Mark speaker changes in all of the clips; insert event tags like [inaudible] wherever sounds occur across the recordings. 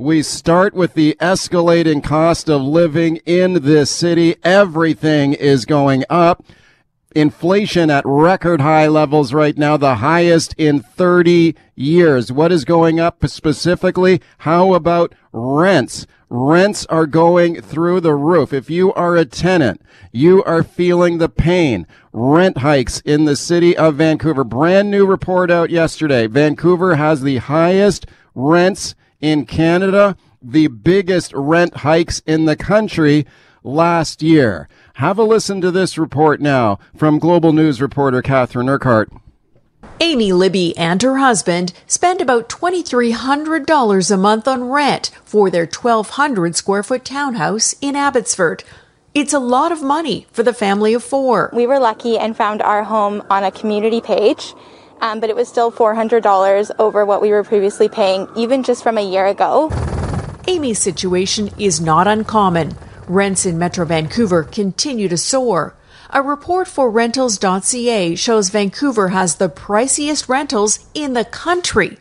Speaker 1: We start with the escalating cost of living in this city. Everything is going up. Inflation at record high levels right now, the highest in 30 years. What is going up specifically? How about rents? Rents are going through the roof. If you are a tenant, you are feeling the pain. Rent hikes in the city of Vancouver. Brand new report out yesterday. Vancouver has the highest rents in Canada, the biggest rent hikes in the country last year. Have a listen to this report now from Global News reporter Catherine Urquhart.
Speaker 2: Amy Libby and her husband spend about $2,300 a month on rent for their 1,200 square foot townhouse in Abbotsford. It's a lot of money for the family of four.
Speaker 3: We were lucky and found our home on a community page, um, but it was still $400 over what we were previously paying, even just from a year ago.
Speaker 2: Amy's situation is not uncommon. Rents in Metro Vancouver continue to soar. A report for rentals.ca shows Vancouver has the priciest rentals in the country.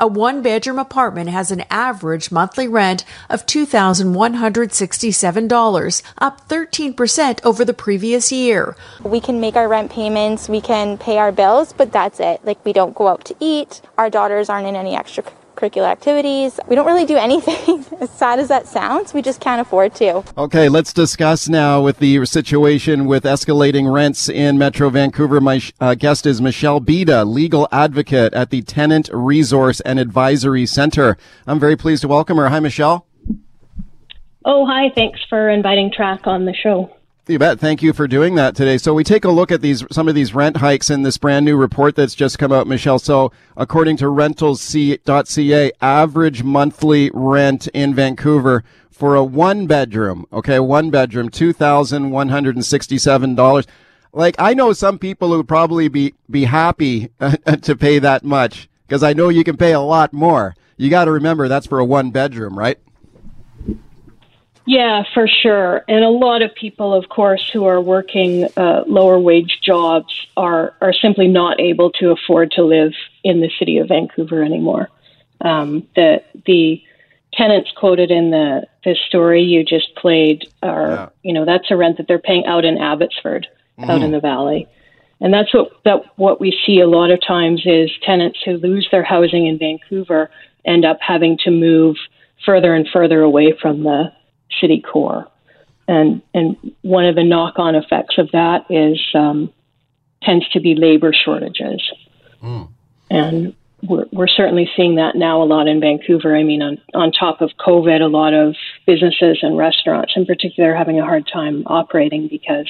Speaker 2: A one bedroom apartment has an average monthly rent of $2,167, up 13% over the previous year.
Speaker 3: We can make our rent payments, we can pay our bills, but that's it. Like, we don't go out to eat. Our daughters aren't in any extra extracurricular activities. We don't really do anything. [laughs] as sad as that sounds, we just can't afford to.
Speaker 1: Okay, let's discuss now with the situation with escalating rents in Metro Vancouver. My uh, guest is Michelle Bida, legal advocate at the Tenant Resource and Advisory Center. I'm very pleased to welcome her. Hi, Michelle.
Speaker 4: Oh, hi. Thanks for inviting TRAC on the show.
Speaker 1: You bet. Thank you for doing that today. So we take a look at these some of these rent hikes in this brand new report that's just come out, Michelle. So according to rentals.ca, average monthly rent in Vancouver for a one bedroom, okay, one bedroom, two thousand one hundred and sixty-seven dollars. Like I know some people who probably be be happy [laughs] to pay that much because I know you can pay a lot more. You got to remember that's for a one bedroom, right?
Speaker 4: Yeah, for sure. And a lot of people, of course, who are working uh, lower wage jobs are are simply not able to afford to live in the city of Vancouver anymore. Um, the the tenants quoted in the the story you just played are yeah. you know that's a rent that they're paying out in Abbotsford, mm-hmm. out in the valley. And that's what that what we see a lot of times is tenants who lose their housing in Vancouver end up having to move further and further away from the city core. And, and one of the knock on effects of that is um, tends to be labor shortages. Mm. And we're, we're certainly seeing that now a lot in Vancouver. I mean, on, on top of COVID, a lot of businesses and restaurants in particular are having a hard time operating because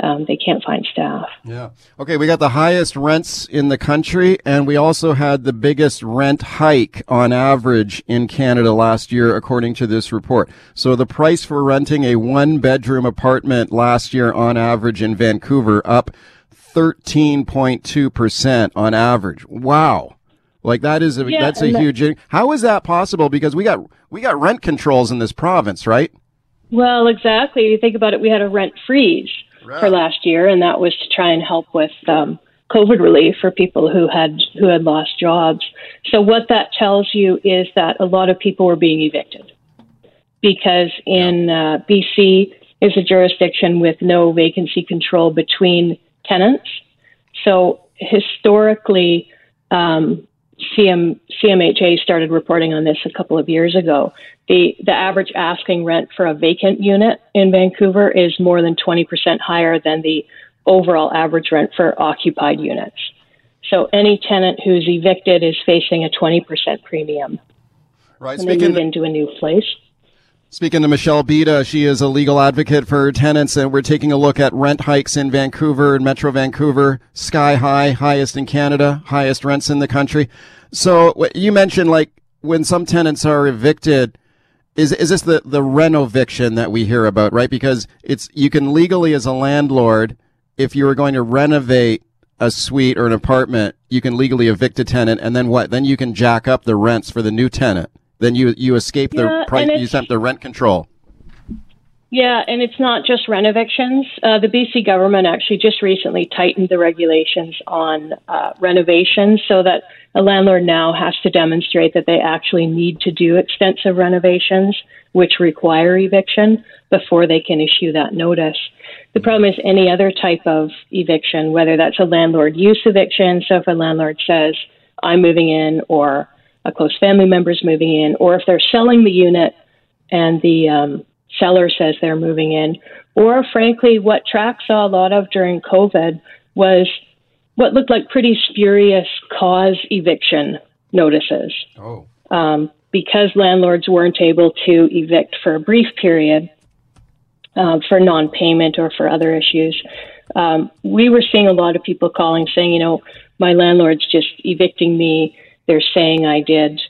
Speaker 4: um, they can't find staff.
Speaker 1: Yeah. Okay, we got the highest rents in the country, and we also had the biggest rent hike on average in Canada last year, according to this report. So the price for renting a one bedroom apartment last year on average in Vancouver up 13.2% on average. Wow. Like that is a, yeah, that's a huge, how is that possible? Because we got, we got rent controls in this province, right?
Speaker 4: Well, exactly. You think about it, we had a rent freeze right. for last year, and that was to try and help with um, COVID relief for people who had who had lost jobs. So what that tells you is that a lot of people were being evicted because in uh, BC is a jurisdiction with no vacancy control between tenants. So historically, um, CM, CMHC started reporting on this a couple of years ago. The, the average asking rent for a vacant unit in Vancouver is more than 20% higher than the overall average rent for occupied units. So any tenant who's evicted is facing a 20% premium
Speaker 1: right,
Speaker 4: when they move into a new place.
Speaker 1: Speaking to Michelle Bida, she is a legal advocate for tenants, and we're taking a look at rent hikes in Vancouver and Metro Vancouver, sky high, highest in Canada, highest rents in the country. So you mentioned like when some tenants are evicted, is is this the the renoviction that we hear about, right? Because it's you can legally as a landlord, if you were going to renovate a suite or an apartment, you can legally evict a tenant, and then what? Then you can jack up the rents for the new tenant then you you escape the price. You escape the rent control.
Speaker 4: Yeah, and it's not just renovictions. Uh, the BC government actually just recently tightened the regulations on uh, renovations so that a landlord now has to demonstrate that they actually need to do extensive renovations, which require eviction, before they can issue that notice. The problem is any other type of eviction, whether that's a landlord use eviction. So if a landlord says, I'm moving in, or a close family member is moving in, or if they're selling the unit and the um, seller says they're moving in. Or, frankly, what TRAC saw a lot of during COVID was what looked like pretty spurious cause eviction notices.
Speaker 1: Oh.
Speaker 4: Um, because landlords weren't able to evict for a brief period uh, for non payment or for other issues. Um, we were seeing a lot of people calling saying, you know, my landlord's just evicting me. They're saying I did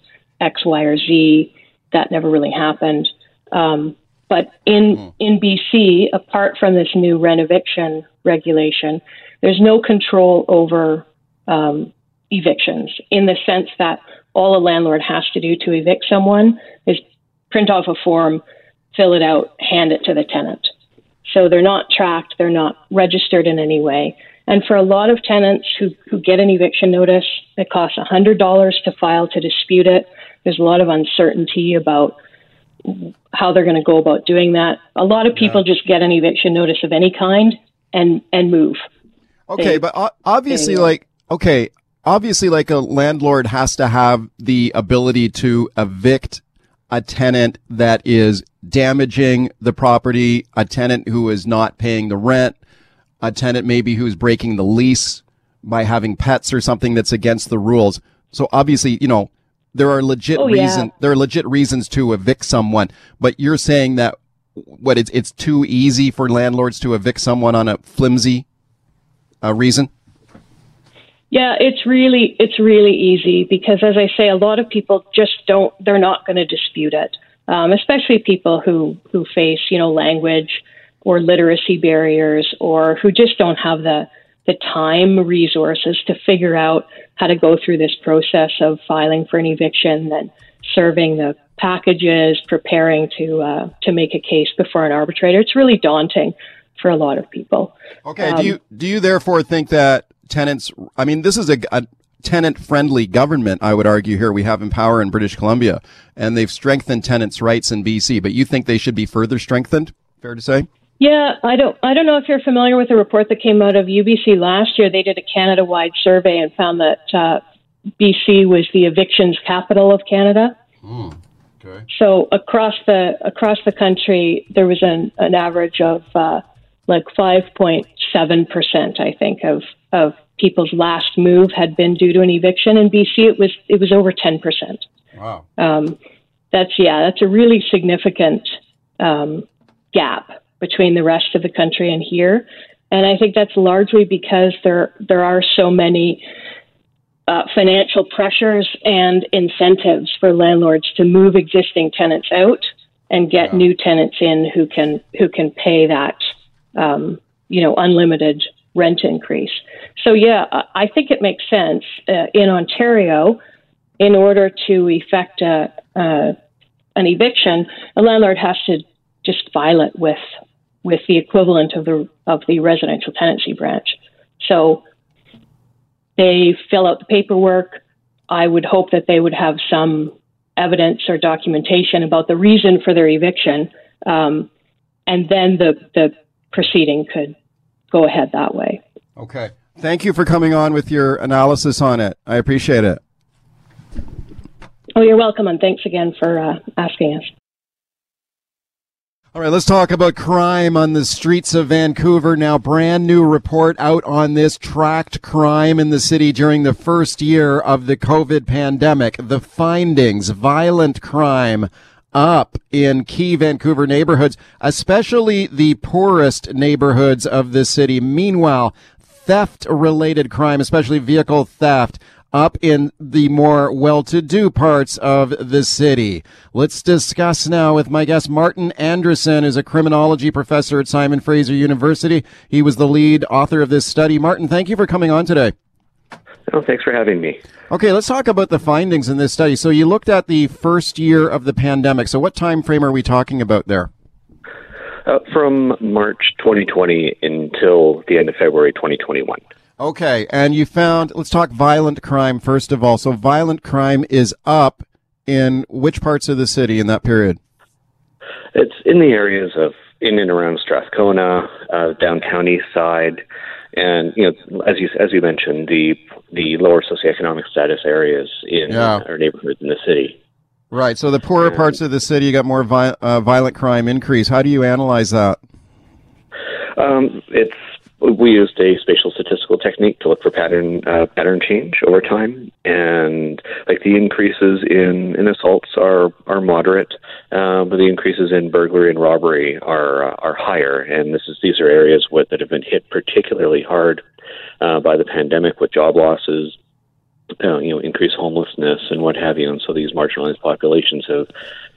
Speaker 4: X, Y, or Z. That never really happened. Um, but in mm. in BC, apart from this new renoviction regulation, there's no control over um, evictions in the sense that all a landlord has to do to evict someone is print off a form, fill it out, hand it to the tenant. So they're not tracked, they're not registered in any way. And for a lot of tenants who, who get an eviction notice, it costs $100 to file to dispute it. There's a lot of uncertainty about how they're going to go about doing that. A lot of people yeah. just get an eviction notice of any kind and and move.
Speaker 1: Okay, they, but obviously, they, like okay, obviously, like a landlord has to have the ability to evict a tenant that is damaging the property, a tenant who is not paying the rent, a tenant maybe who's breaking the lease by having pets or something that's against the rules. So obviously, you know, there are legit oh, reason yeah. there are legit reasons to evict someone, but you're saying that what it's it's too easy for landlords to evict someone on a flimsy uh, reason.
Speaker 4: Yeah, it's really it's really easy because, as I say, a lot of people just don't. They're not going to dispute it, um, especially people who who face you know language or literacy barriers or who just don't have the the time resources to figure out how to go through this process of filing for an eviction, then serving the packages, preparing to uh, to make a case before an arbitrator. It's really daunting for a lot of people.
Speaker 1: Okay. Um, do you do you therefore think that tenants? I mean, this is a, a tenant friendly government. I would argue here we have in power in British Columbia, and they've strengthened tenants' rights in BC. But you think they should be further strengthened? Fair to say.
Speaker 4: Yeah, I don't. I don't know if you're familiar with the report that came out of UBC last year. They did a Canada-wide survey and found that uh, BC was the evictions capital of Canada.
Speaker 1: Mm, okay.
Speaker 4: So across the across the country, there was an, an average of uh, like 5.7 percent, I think, of of people's last move had been due to an eviction. In BC, it was it was over 10 percent.
Speaker 1: Wow.
Speaker 4: Um, that's yeah, that's a really significant um, gap between the rest of the country and here. And I think that's largely because there there are so many uh, financial pressures and incentives for landlords to move existing tenants out and get yeah. new tenants in who can who can pay that um, you know unlimited rent increase. So yeah, I think it makes sense uh, in Ontario in order to effect a, uh, an eviction, a landlord has to just file it with with the equivalent of the of the residential tenancy branch. So they fill out the paperwork. I would hope that they would have some evidence or documentation about the reason for their eviction, um, and then the the proceeding could go ahead that way.
Speaker 1: Okay. Thank you for coming on with your analysis on it. I appreciate it.
Speaker 4: Oh, you're welcome, and thanks again for uh, asking us.
Speaker 1: All right, let's talk about crime on the streets of Vancouver. Now, brand new report out on this tracked crime in the city during the first year of the COVID pandemic. The findings, violent crime up in key Vancouver neighborhoods, especially the poorest neighborhoods of the city. Meanwhile, theft related crime, especially vehicle theft, up in the more well-to-do parts of the city. Let's discuss now with my guest Martin Andresen, who's a criminology professor at Simon Fraser University. He was the lead author of this study. Martin, thank you for coming on today.
Speaker 5: Oh, thanks for having me.
Speaker 1: Okay, let's talk about the findings in this study. So you looked at the first year of the pandemic. So what time frame are we talking about there?
Speaker 5: Uh, from March 2020 until the end of February 2021.
Speaker 1: Okay, and you found, let's talk violent crime first of all. So, violent crime is up in which parts of the city in that period?
Speaker 5: It's in the areas of in and around Strathcona, uh, downtown east side, and you know, as you as you mentioned, the the lower socioeconomic status areas in
Speaker 1: Yeah.
Speaker 5: our neighborhoods in the city.
Speaker 1: Right. So, the poorer parts of the city, you got more vi- uh, violent crime increase. How do you analyze that?
Speaker 5: Um, it's we used a spatial statistical technique to look for pattern uh, pattern change over time, and like the increases in, in assaults are are moderate, uh, but the increases in burglary and robbery are uh, are higher, and this is these are areas that have been hit particularly hard uh, by the pandemic with job losses, uh, you know, increased homelessness and what have you. And so these marginalized populations have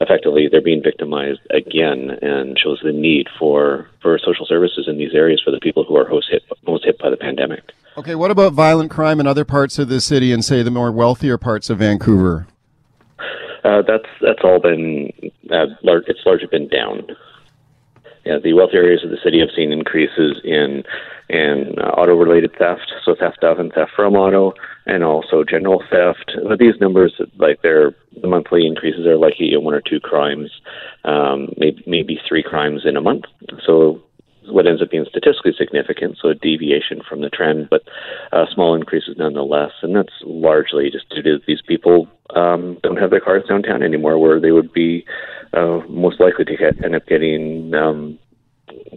Speaker 5: effectively they're being victimized again, and shows the need for for social services in these areas for the people who are most hit most hit by the pandemic.
Speaker 1: Okay, what about violent crime in other parts of the city and, say, the more wealthier parts of Vancouver?
Speaker 5: Uh, that's that's all been uh, lar- it's largely been down. Yeah, the wealthier areas of the city have seen increases in in uh, auto related theft, so theft of and theft from auto, and also general theft. But these numbers, like they're the monthly increases, are likely one or two crimes, um, maybe maybe three crimes in a month. So what ends up being statistically significant, so a deviation from the trend, but uh, small increases nonetheless. And that's largely just due to these people um, don't have their cars downtown anymore, where they would be uh, most likely to get, end up getting um,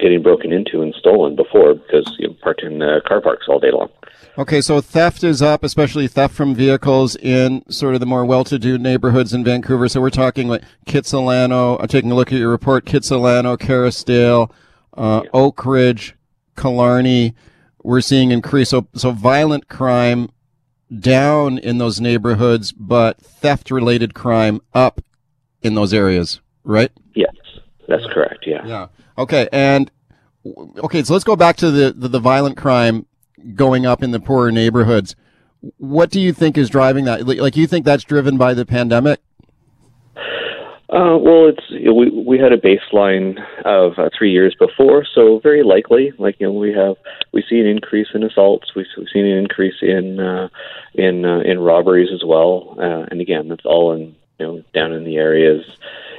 Speaker 5: getting broken into and stolen before because you know, parked in uh, car parks all day long.
Speaker 1: Okay, so theft is up, especially theft from vehicles in sort of the more well-to-do neighborhoods in Vancouver. So we're talking like Kitsilano. I'm taking a look at your report. Kitsilano, Kerrisdale, uh, Oakridge, Killarney. We're seeing increase. So, so violent crime down in those neighborhoods, but theft-related crime up in those areas, right?
Speaker 5: Yes, that's correct. Yeah.
Speaker 1: Yeah. Okay. And okay, so let's go back to the, the, the violent crime going up in the poorer neighborhoods. What do you think is driving that? Like, you think that's driven by the pandemic?
Speaker 5: Uh, well, it's we we had a baseline of uh, three years before, so very likely, like you know, we have we see an increase in assaults, we've, we've seen an increase in uh, in uh, in robberies as well, uh, and again, that's all in you know down in the areas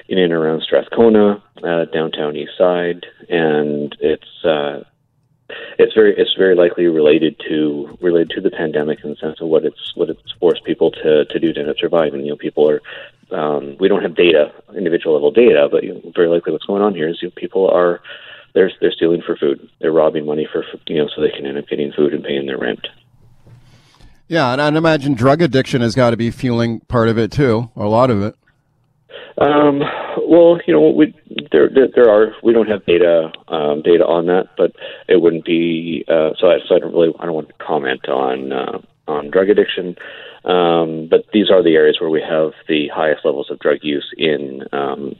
Speaker 5: in and around Strathcona, uh, downtown East Side, and it's uh, it's very it's very likely related to related to the pandemic in the sense of what it's what it's forced people to to do to up surviving. You know, people are um, we don't have data, individual level data, but you know, very likely what's going on here is you know, people are they're they're stealing for food. They're robbing money for you know so they can end up getting food and paying their rent.
Speaker 1: Yeah, and I'd imagine drug addiction has got to be fueling part of it too, or a lot of it.
Speaker 5: Um, well, you know, we there, there there are we don't have data um, data on that, but it wouldn't be uh, so. I, so I don't really I don't want to comment on uh, on drug addiction. Um, but these are the areas where we have the highest levels of drug use in um,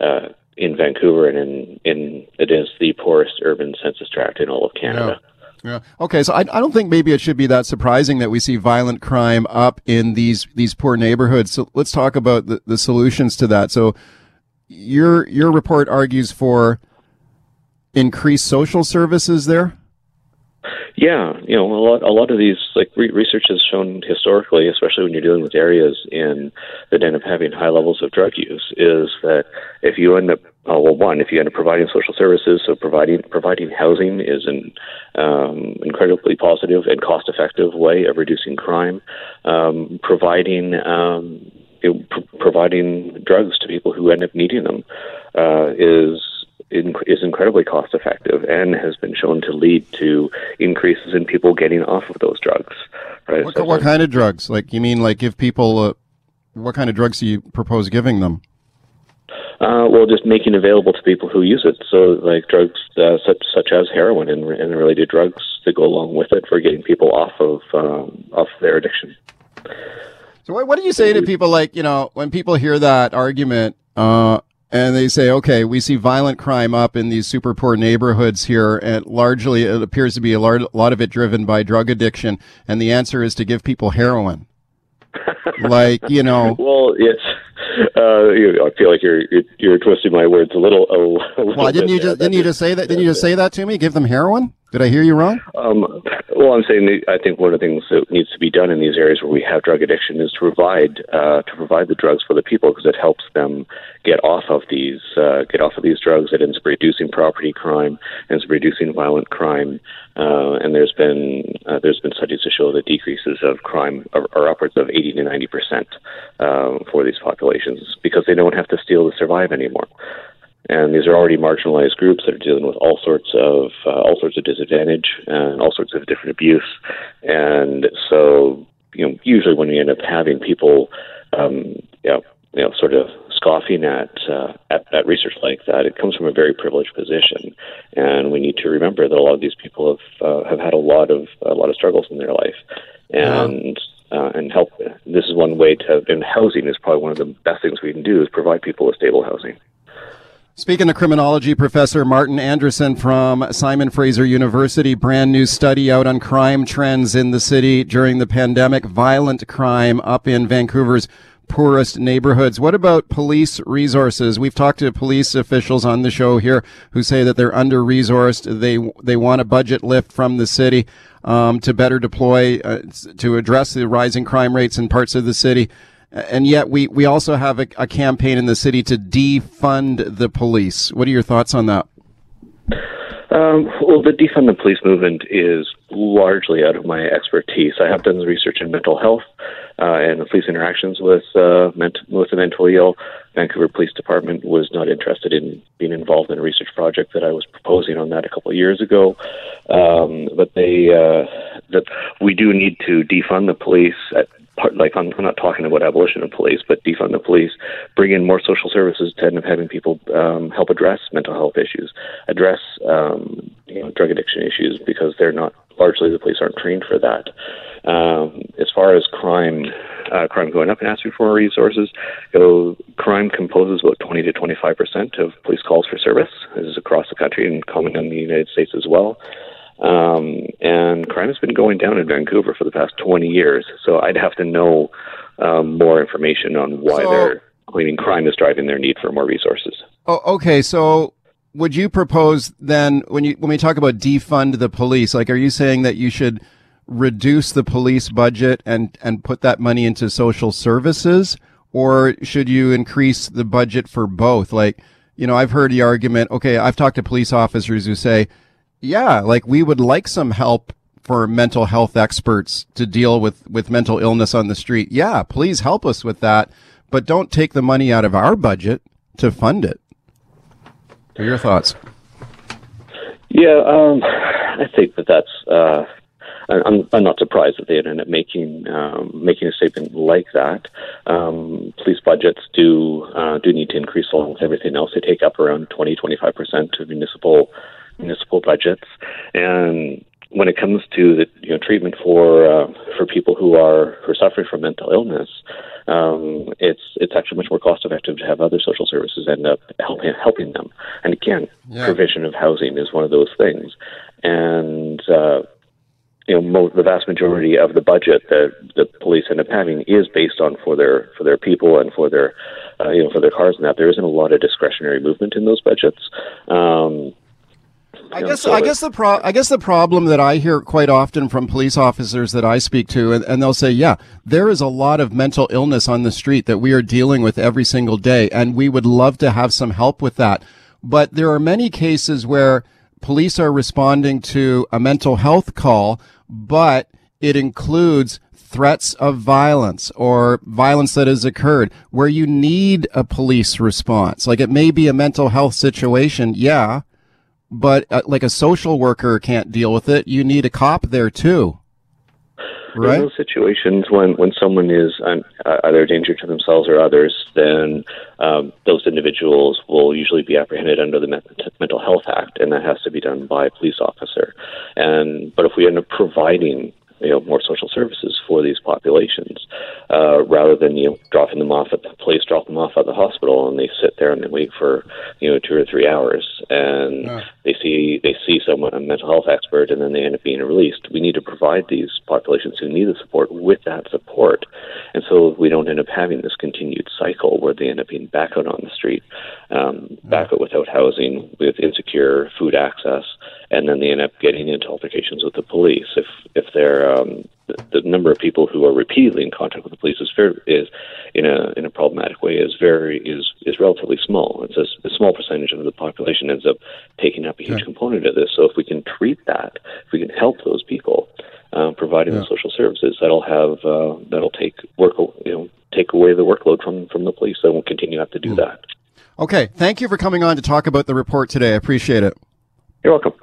Speaker 5: uh, in Vancouver and in in it is the poorest urban census tract in all of Canada.
Speaker 1: Yeah. Okay, so I, I don't think maybe it should be that surprising that we see violent crime up in these these poor neighborhoods. So let's talk about the, the solutions to that. So your your report argues for increased social services there.
Speaker 5: Yeah, you know, a lot a lot of these like re- research has shown historically, especially when you're dealing with areas in that end up having high levels of drug use, is that if you end up uh, well, one, if you end up providing social services, so providing providing housing is an um, incredibly positive and cost effective way of reducing crime. Um, providing um, you know, pr- providing drugs to people who end up needing them uh, is is incredibly cost effective and has been shown to lead to increases in people getting off of those drugs. Right.
Speaker 1: What,
Speaker 5: So-
Speaker 1: what kind of drugs? Like you mean like give people uh, what kind of drugs do you propose giving them?
Speaker 5: Uh, well, just making available to people who use it. So, like drugs uh, such such as heroin and, and related drugs that go along with it for getting people off of um, off their addiction.
Speaker 1: So what, what do you say to people like, you know, when people hear that argument, uh, and they say, okay, we see violent crime up in these super poor neighborhoods here, and largely it appears to be a lar- lot of it driven by drug addiction, and the answer is to give people heroin. [laughs] like, you know,
Speaker 5: Well, it's uh, you, I feel like you're, you're, you're twisting my words a little. A, a little
Speaker 1: well, didn't you just didn't you just say that? Didn't you just say that to me? Give them heroin? Did I hear you wrong?
Speaker 5: Um, well, I'm saying I think one of the things that needs to be done in these areas where we have drug addiction is to provide uh, to provide the drugs for the people because it helps them get off of these uh, get off of these drugs. It ends up reducing property crime, ends up reducing violent crime, uh, and there's been uh, there's been studies to show that decreases of crime are, are upwards of 80 to 90 percent uh, for these populations because they don't have to steal to survive anymore and these are already marginalized groups that are dealing with all sorts of uh, all sorts of disadvantage and all sorts of different abuse. And so, you know, usually when we end up having people, um, you know, you know, sort of scoffing at, uh, at at research like that, it comes from a very privileged position, and we need to remember that a lot of these people have uh, have had a lot of a lot of struggles in their life, and. Uh, and help. This is one way to. And housing is probably one of the best things we can do is provide people with stable housing.
Speaker 1: Speaking to criminology, Professor Martin Andresen from Simon Fraser University, brand new study out on crime trends in the city during the pandemic, violent crime up in Vancouver's poorest neighborhoods. What about police resources? We've talked to police officials on the show here who say that they're under resourced. They they want a budget lift from the city um, to better deploy uh, to address the rising crime rates in parts of the city and yet we, we also have a, a, campaign in the city to defund the police. What are your thoughts on that?
Speaker 5: Um, well, the defund the police movement is largely out of my expertise. I have done research in mental health uh, and police interactions with uh, ment- with the mentally ill. Vancouver Police Department was not interested in being involved in a research project that I was proposing on that a couple of years ago. Um, but they uh, that we do need to defund the police at part, like I'm, I'm, not talking about abolition of police, but defund the police, bring in more social services to end up having people um, help address mental health issues, address um, you know, drug addiction issues, because they're not largely the police aren't trained for that. Um, as far as crime, uh, crime going up and asking for more resources, you know, crime composes about 20 to 25 percent of police calls for service. This is across the country and common in the United States as well. Um, and crime has been going down in Vancouver for the past 20 years. So I'd have to know um, more information on why so, they're claiming crime is driving their need for more resources.
Speaker 1: Oh, okay. So would you propose then when you when we talk about defund the police, like are you saying that you should reduce the police budget and and put that money into social services, or should you increase the budget for both? Like, you know, I've heard the argument. Okay, I've talked to police officers who say yeah, like we would like some help for mental health experts to deal with, with mental illness on the street. Yeah, please help us with that, but don't take the money out of our budget to fund it. What are your thoughts?
Speaker 5: Yeah, um, I think that that's. Uh, I'm, I'm not surprised that they ended up making um, making a statement like that. Um, police budgets do uh, do need to increase along with everything else. They take up around 20 25 percent of municipal municipal budgets. And when it comes to the you know treatment for uh, for people who are who are suffering from mental illness, um, it's it's actually much more cost effective to have other social services end up helping helping them. And again, yeah. provision of housing is one of those things. And uh, you know, most, the vast majority of the budget that the police end up having is based on for their for their people and for their uh, you know for their cars and that. There isn't a lot of discretionary movement in those budgets. Um,
Speaker 1: I guess so I guess the pro- I guess the problem that I hear quite often from police officers that I speak to, and, and they'll say, "Yeah, there is a lot of mental illness on the street that we are dealing with every single day, and we would love to have some help with that." But there are many cases where police are responding to a mental health call, but it includes threats of violence or violence that has occurred where you need a police response. Like it may be a mental health situation, yeah, but uh, like a social worker can't deal with it. You need a cop there too. Right?
Speaker 5: In those situations, when, when someone is uh, either a danger to themselves or others, then um, those individuals will usually be apprehended under the Mental Health Act, and that has to be done by a police officer. And but if we end up providing you know more social services for these populations, uh, rather than you know dropping them off at the place, drop them off at the hospital, and they sit there and they wait for you know two or three hours, and yeah. they see they see someone a mental health expert, and then they end up being released. We need to provide these populations who need the support with that support, and so we don't end up having this continued cycle where they end up being back out on the street, um, back out without housing, with insecure food access, and then they end up getting into altercations with the police if if they're um, the, the number of people who are repeatedly in contact with the police is fair, is in a in a problematic way is very is is relatively small. It's a, a small percentage of the population ends up taking up a huge component of this. So if we can treat that, if we can help those people, um, providing yeah. the social services, that'll have uh, that'll take work you know take away the workload from from the police. They won't continue to have to do mm. that.
Speaker 1: Okay, thank you for coming on to talk about the report today. I appreciate it.
Speaker 5: You're welcome.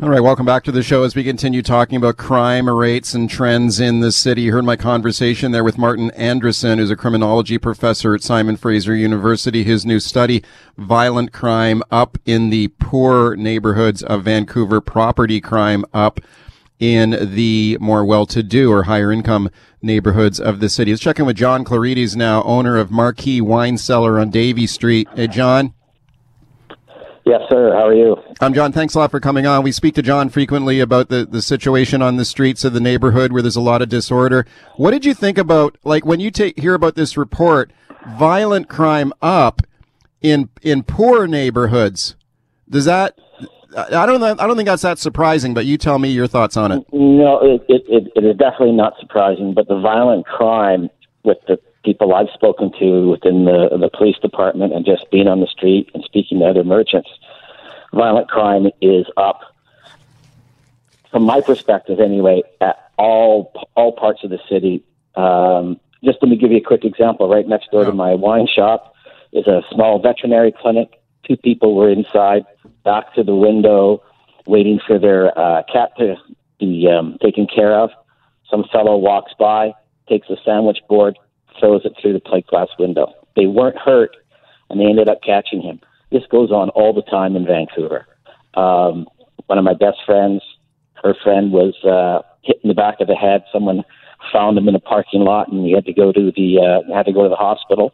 Speaker 1: All right, welcome back to the show as we continue talking about crime rates and trends in the city. You heard my conversation there with Martin Andresen, who's a criminology professor at Simon Fraser University. His new study, Violent Crime Up in the Poor Neighborhoods of Vancouver, Property Crime Up in the more well-to-do or higher income neighborhoods of the city. Let's check in with John Clerides now, owner of Marquis Wine Cellar on Davie Street. Hey, John.
Speaker 6: Yes, sir. How are you?
Speaker 1: I'm John. Thanks a lot for coming on. We speak to John frequently about the, the situation on the streets of the neighborhood where there's a lot of disorder. What did you think about, like, when you take, hear about this report, violent crime up in, in poor neighborhoods? Does that, I don't I don't think that's that surprising, but you tell me your thoughts on it.
Speaker 6: No, it, it, it is definitely not surprising, but the violent crime with the people I've spoken to within the the police department and just being on the street and speaking to other merchants, violent crime is up. From my perspective, anyway, at all all parts of the city. Um, just let me give you a quick example. Right next door to my wine shop is a small veterinary clinic. Two people were inside, back to the window, waiting for their uh, cat to be um, taken care of. Some fellow walks by, takes a sandwich board, throws it through the plate glass window. They weren't hurt, and they ended up catching him. This goes on all the time in Vancouver. Um, one of my best friends, her friend was uh, hit in the back of the head. Someone found him in a parking lot, and he had to go to the uh, had to go to the hospital.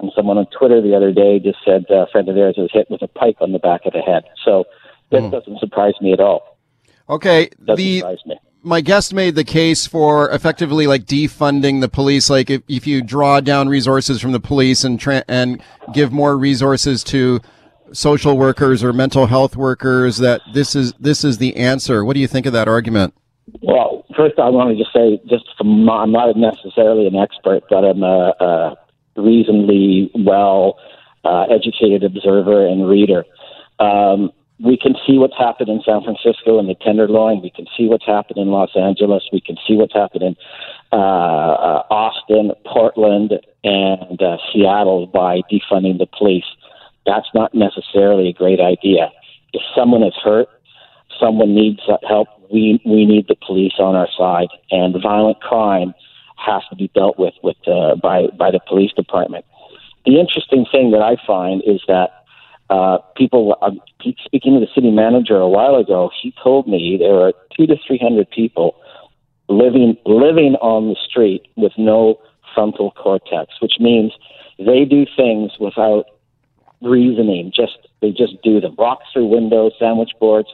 Speaker 6: And someone on Twitter the other day just said uh, a friend of theirs was hit with a pipe on the back of the head. So this mm. doesn't surprise me at all.
Speaker 1: Okay, doesn't the surprise me my guest made the case for effectively like defunding the police. Like if, if you draw down resources from the police and tra- and give more resources to social workers or mental health workers, that this is this is the answer. What do you think of that argument?
Speaker 6: Well, first I want to just say, just from I'm not necessarily an expert, but I'm a, a reasonably well uh, educated observer and reader. Um, we can see what's happened in San Francisco in the Tenderloin. We can see what's happened in Los Angeles. We can see what's happened in uh, uh, Austin, Portland, and uh, Seattle by defunding the police. That's not necessarily a great idea. If someone is hurt, someone needs help, we we need the police on our side, and violent crime has to be dealt with with uh, by by the police department. The interesting thing that I find is that uh, people, uh, speaking to the city manager a while ago, he told me there are two to three hundred people living living on the street with no frontal cortex, which means they do things without reasoning. Just they just do them. Walks through windows, sandwich boards.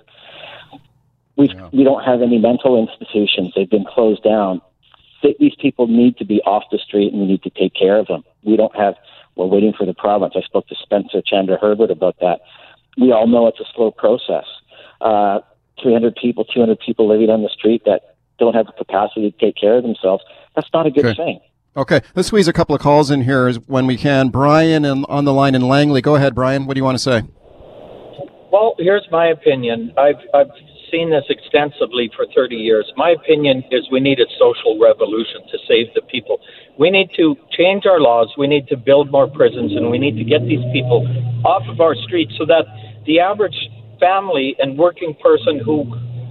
Speaker 6: We yeah. we don't have any mental institutions. They've been closed down. These people need to be off the street, and we need to take care of them. We don't have we're waiting for the province. I spoke to Spencer Chandra Herbert about that. We all know it's a slow process. Uh, 300 people, 200 people living on the street that don't have the capacity to take care of themselves. That's not a good okay. thing.
Speaker 1: Okay, let's squeeze a couple of calls in here when we can. Brian in, on the line in Langley. Go ahead, Brian. What do you want to say?
Speaker 7: Well, here's my opinion. I've, I've seen this extensively for 30 years. My opinion is we need a social revolution to save the people. We need to change our laws. We need to build more prisons, and we need to get these people off of our streets so that the average family and working person who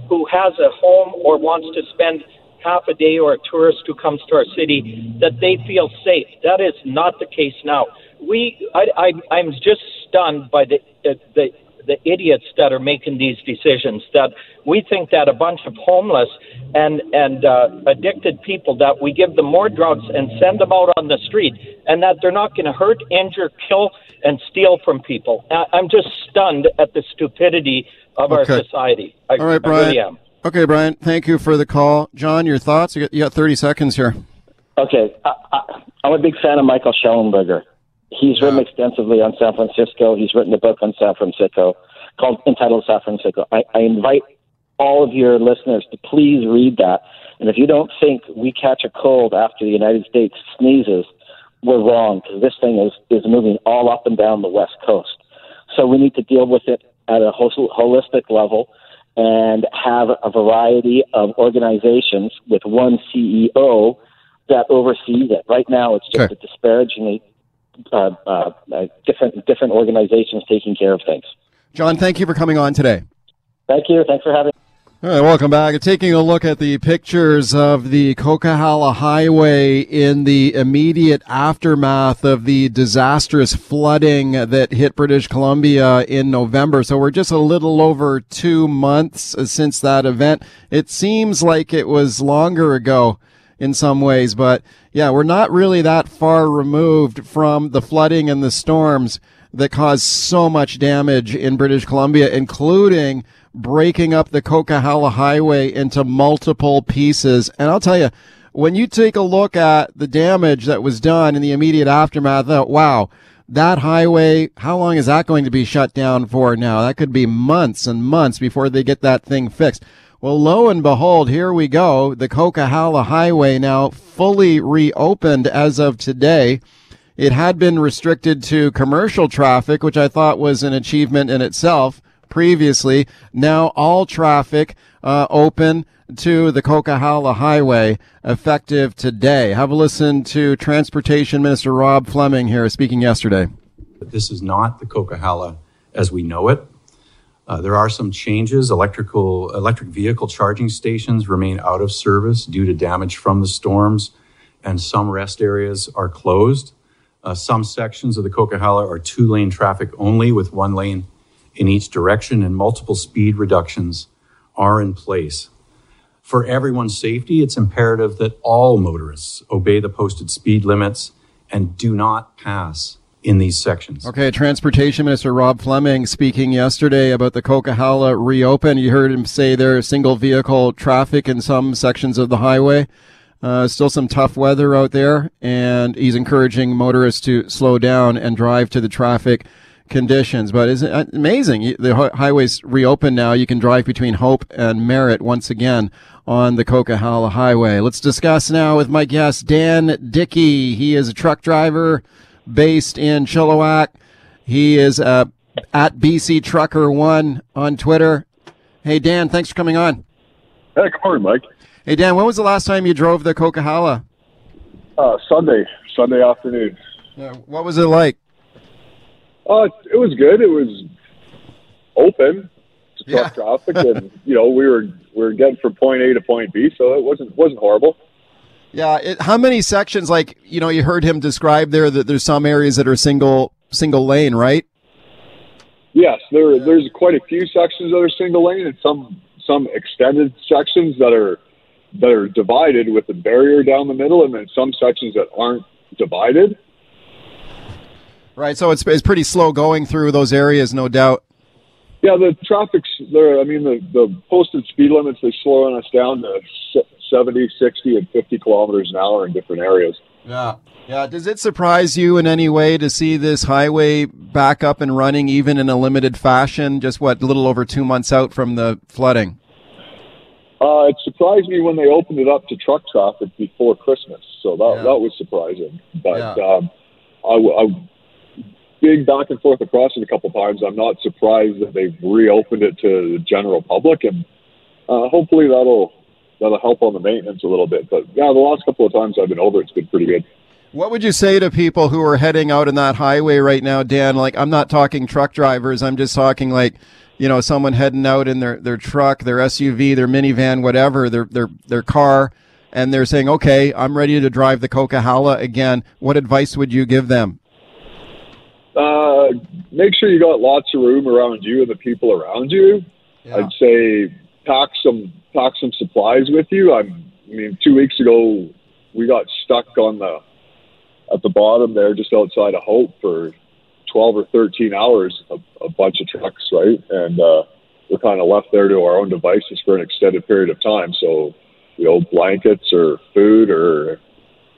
Speaker 7: who has a home or wants to spend half a day or a tourist who comes to our city that they feel safe. That is not the case now. We, I, I, I'm just stunned by the the, the the idiots that are making these decisions. That we think that a bunch of homeless and and uh, addicted people that we give them more drugs and send them out on the street, and that they're not going to hurt, injure, kill, and steal from people. I, I'm just stunned at the stupidity of
Speaker 1: Okay.
Speaker 7: our society. I,
Speaker 1: All right,
Speaker 7: I
Speaker 1: Brian.
Speaker 7: really am.
Speaker 1: Okay, Brian. Thank you for the call, John. Your thoughts? You got, you got 30 seconds here.
Speaker 6: Okay, I, I, I'm a big fan of Michael Shellenberger. He's written extensively on San Francisco. He's written a book on San Francisco called entitled San Francisco. I, I invite all of your listeners to please read that. And if you don't think we catch a cold after the United States sneezes, we're wrong because this thing is, is moving all up and down the West Coast. So we need to deal with it at a hol- holistic level and have a variety of organizations with one CEO that oversees it. Right now, it's just
Speaker 1: Okay.
Speaker 6: a disparagingly uh, uh, different different organizations taking care of things.
Speaker 1: John, thank you for coming on today.
Speaker 6: Thank you. Thanks for having.
Speaker 1: All right, welcome back. Taking a look at the pictures of the Coquihalla Highway in the immediate aftermath of the disastrous flooding that hit British Columbia in November. So we're just a little over two months since that event. It seems like it was longer ago in some ways, but yeah, we're not really that far removed from the flooding and the storms that caused so much damage in British Columbia, including breaking up the Coquihalla Highway into multiple pieces. And I'll tell you, when you take a look at the damage that was done in the immediate aftermath, uh, wow, that highway, how long is that going to be shut down for now? That could be months and months before they get that thing fixed. Well, lo and behold, here we go. The Coquihalla Highway now fully reopened as of today. It had been restricted to commercial traffic, which I thought was an achievement in itself previously. Now all traffic uh, open to the Coquihalla Highway effective today. Have a listen to Transportation Minister Rob Fleming here speaking yesterday.
Speaker 8: This is not the Coquihalla as we know it. Uh, there are some changes. Electrical electric vehicle charging stations remain out of service due to damage from the storms, and some rest areas are closed. Uh, some sections of the Coquihalla are two lane traffic only, with one lane in each direction, and multiple speed reductions are in place. For everyone's safety, it's imperative that all motorists obey the posted speed limits and do not pass in these sections.
Speaker 1: Okay, Transportation Minister Rob Fleming speaking yesterday about the Coquihalla reopen. You heard him say there's single vehicle traffic in some sections of the highway. Uh, still some tough weather out there, and he's encouraging motorists to slow down and drive to the traffic conditions. But it's amazing. The highway's reopened now. You can drive between Hope and Merritt once again on the Coquihalla Highway. Let's discuss now with my guest, Dan Dickey. He is a truck driver based in Chilliwack. He is uh, at BC Trucker One on Twitter. Hey Dan, thanks for coming on.
Speaker 9: Hey, good morning, Mike.
Speaker 1: Hey Dan, when was the last time you drove the Coquihalla?
Speaker 9: Uh, Sunday, Sunday afternoon.
Speaker 1: Uh, what was it like?
Speaker 9: Uh, it was good. It was open to truck
Speaker 1: Yeah.
Speaker 9: traffic, and you know we were we were getting from point A to point B, so it wasn't wasn't horrible.
Speaker 1: Yeah, it, how many sections? Like you know, you heard him describe there that there's some areas that are single single lane, right?
Speaker 9: Yes, there there's quite a few sections that are single lane, and some some extended sections that are that are divided with a barrier down the middle, and then some sections that aren't divided.
Speaker 1: Right. So it's it's pretty slow going through those areas, no doubt.
Speaker 9: Yeah, the traffic's there. I mean, the, the posted speed limits, they're slowing us down to se- 70, 60, and 50 kilometers an hour in different areas.
Speaker 1: Yeah. Yeah. Does it surprise you in any way to see this highway back up and running, even in a limited fashion? Just what, a little over two months out from the flooding?
Speaker 9: Uh, it surprised me when they opened it up to truck traffic before Christmas, so that
Speaker 1: Yeah.
Speaker 9: that was surprising. But
Speaker 1: Yeah.
Speaker 9: um, I, I, being back and forth across it a couple times, I'm not surprised that they've reopened it to the general public, and uh, hopefully that'll that'll help on the maintenance a little bit. But yeah, the last couple of times I've been over, it's been pretty good.
Speaker 1: What would you say to people who are heading out in that highway right now, Dan? Like, I'm not talking truck drivers. I'm just talking like, you know, someone heading out in their, their truck, their SUV, their minivan, whatever, their, their, their car, and they're saying, okay, I'm ready to drive the Coquihalla again. What advice would you give them?
Speaker 9: Uh, make sure you got lots of room around you and the people around you.
Speaker 1: Yeah.
Speaker 9: I'd say pack some pack some supplies with you. I'm, I mean, two weeks ago we got stuck on the at the bottom there, just outside of Hope, for 12 or 13 hours. A, a bunch of trucks, right, and uh, we're kind of left there to our own devices for an extended period of time. So, you know, blankets or food or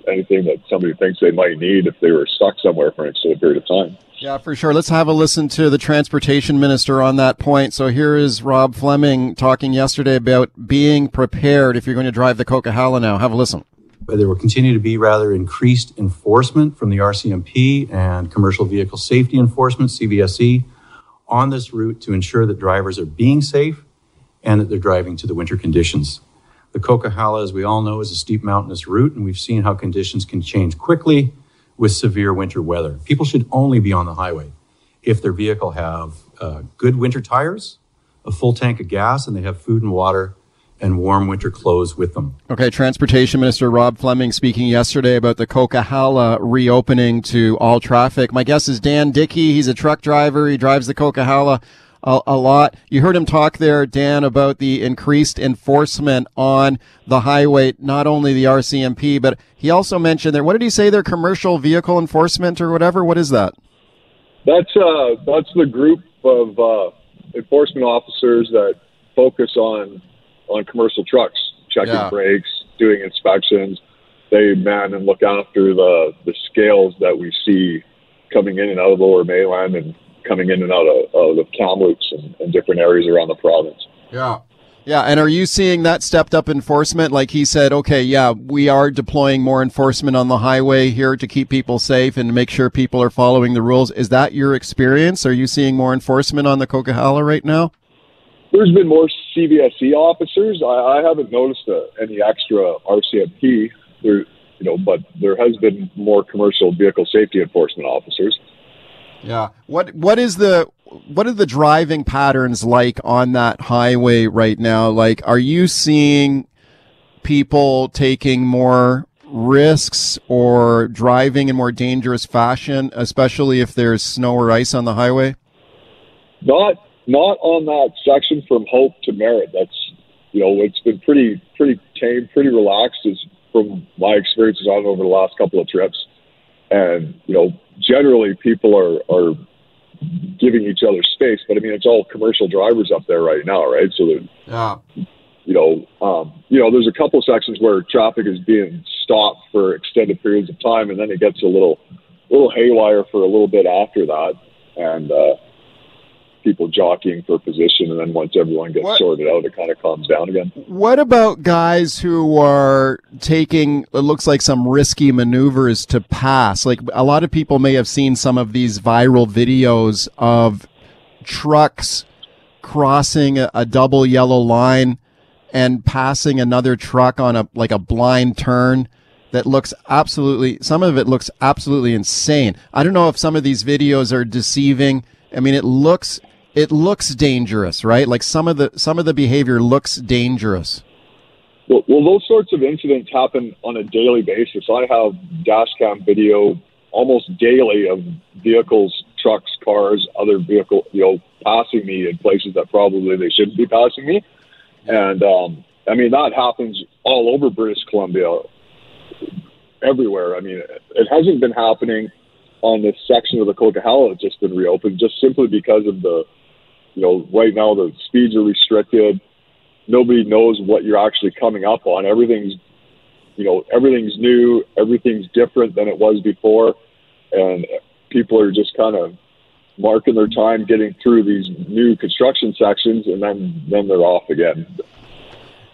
Speaker 9: anything that somebody thinks they might need if they were stuck somewhere for an extended period of time.
Speaker 1: Yeah, for sure. Let's have a listen to the transportation minister on that point. So here is Rob Fleming talking yesterday about being prepared if you're going to drive the Coquihalla now. Have a listen.
Speaker 8: There will continue to be rather increased enforcement from the RCMP and Commercial Vehicle Safety Enforcement, CVSE, on this route to ensure that drivers are being safe and that they're driving to the winter conditions. The Coquihalla, as we all know, is a steep mountainous route, and we've seen how conditions can change quickly with severe winter weather. People should only be on the highway if their vehicle have uh, good winter tires, a full tank of gas, and they have food and water and warm winter clothes with them.
Speaker 1: Okay, Transportation Minister Rob Fleming speaking yesterday about the Coquihalla reopening to all traffic. My guest is Dan Dickey. He's a truck driver. He drives the Coquihalla a, a, lot. You heard him talk there, Dan, about the increased enforcement on the highway, not only the RCMP, but he also mentioned there, what did he say there, commercial vehicle enforcement or whatever? What is that?
Speaker 9: That's, uh, that's the group of uh, enforcement officers that focus on on commercial trucks, checking yeah. brakes, doing inspections. They man and look after the the scales that we see coming in and out of Lower Mainland and coming in and out of, of the Kamloops and, and different areas around the province.
Speaker 1: Yeah. Yeah, and are you seeing that stepped up enforcement? Like he said, okay, yeah, we are deploying more enforcement on the highway here to keep people safe and to make sure people are following the rules. Is that your experience? Are you seeing more enforcement on the Coquihalla right now?
Speaker 9: There's been more CVSE officers. I, I haven't noticed uh, any extra RCMP. There, you know, but there has been more commercial vehicle safety enforcement officers.
Speaker 1: Yeah. What what is the what are the driving patterns like on that highway right now? Like are you seeing people taking more risks or driving in more dangerous fashion, especially if there's snow or ice on the highway?
Speaker 9: Not not on that section from Hope to Merritt. That's you know, it's been pretty pretty tame, pretty relaxed from my experiences on over the last couple of trips. And, you know, generally people are, are giving each other space. But I mean, it's all commercial drivers up there right now, right? So that,
Speaker 1: yeah.
Speaker 9: you know, um, you know, there's a couple sections where traffic is being stopped for extended periods of time, and then it gets a little, little haywire for a little bit after that, and uh, people jockeying for position, and then once everyone gets what, sorted out, it kind of calms down again.
Speaker 1: What about guys who are taking it looks like some risky maneuvers to pass? Like a lot of people may have seen some of these viral videos of trucks crossing a, a double yellow line and passing another truck on a like a blind turn that looks absolutely some of it looks absolutely insane. I don't know if some of these videos are deceiving. I mean, it looks it looks dangerous, right? Like some of the some of the behavior looks dangerous.
Speaker 9: Well, well, those sorts of incidents happen on a daily basis. I have dash cam video almost daily of vehicles, trucks, cars, other vehicle, you know, passing me in places that probably they shouldn't be passing me. And um, I mean that happens all over British Columbia, everywhere. I mean, it hasn't been happening on this section of the Coquihalla that's just been reopened, just simply because of the you know, right now the speeds are restricted. Nobody knows what you're actually coming up on. Everything's, you know, everything's new. Everything's different than it was before, and people are just kind of marking their time getting through these new construction sections, and then then they're off again.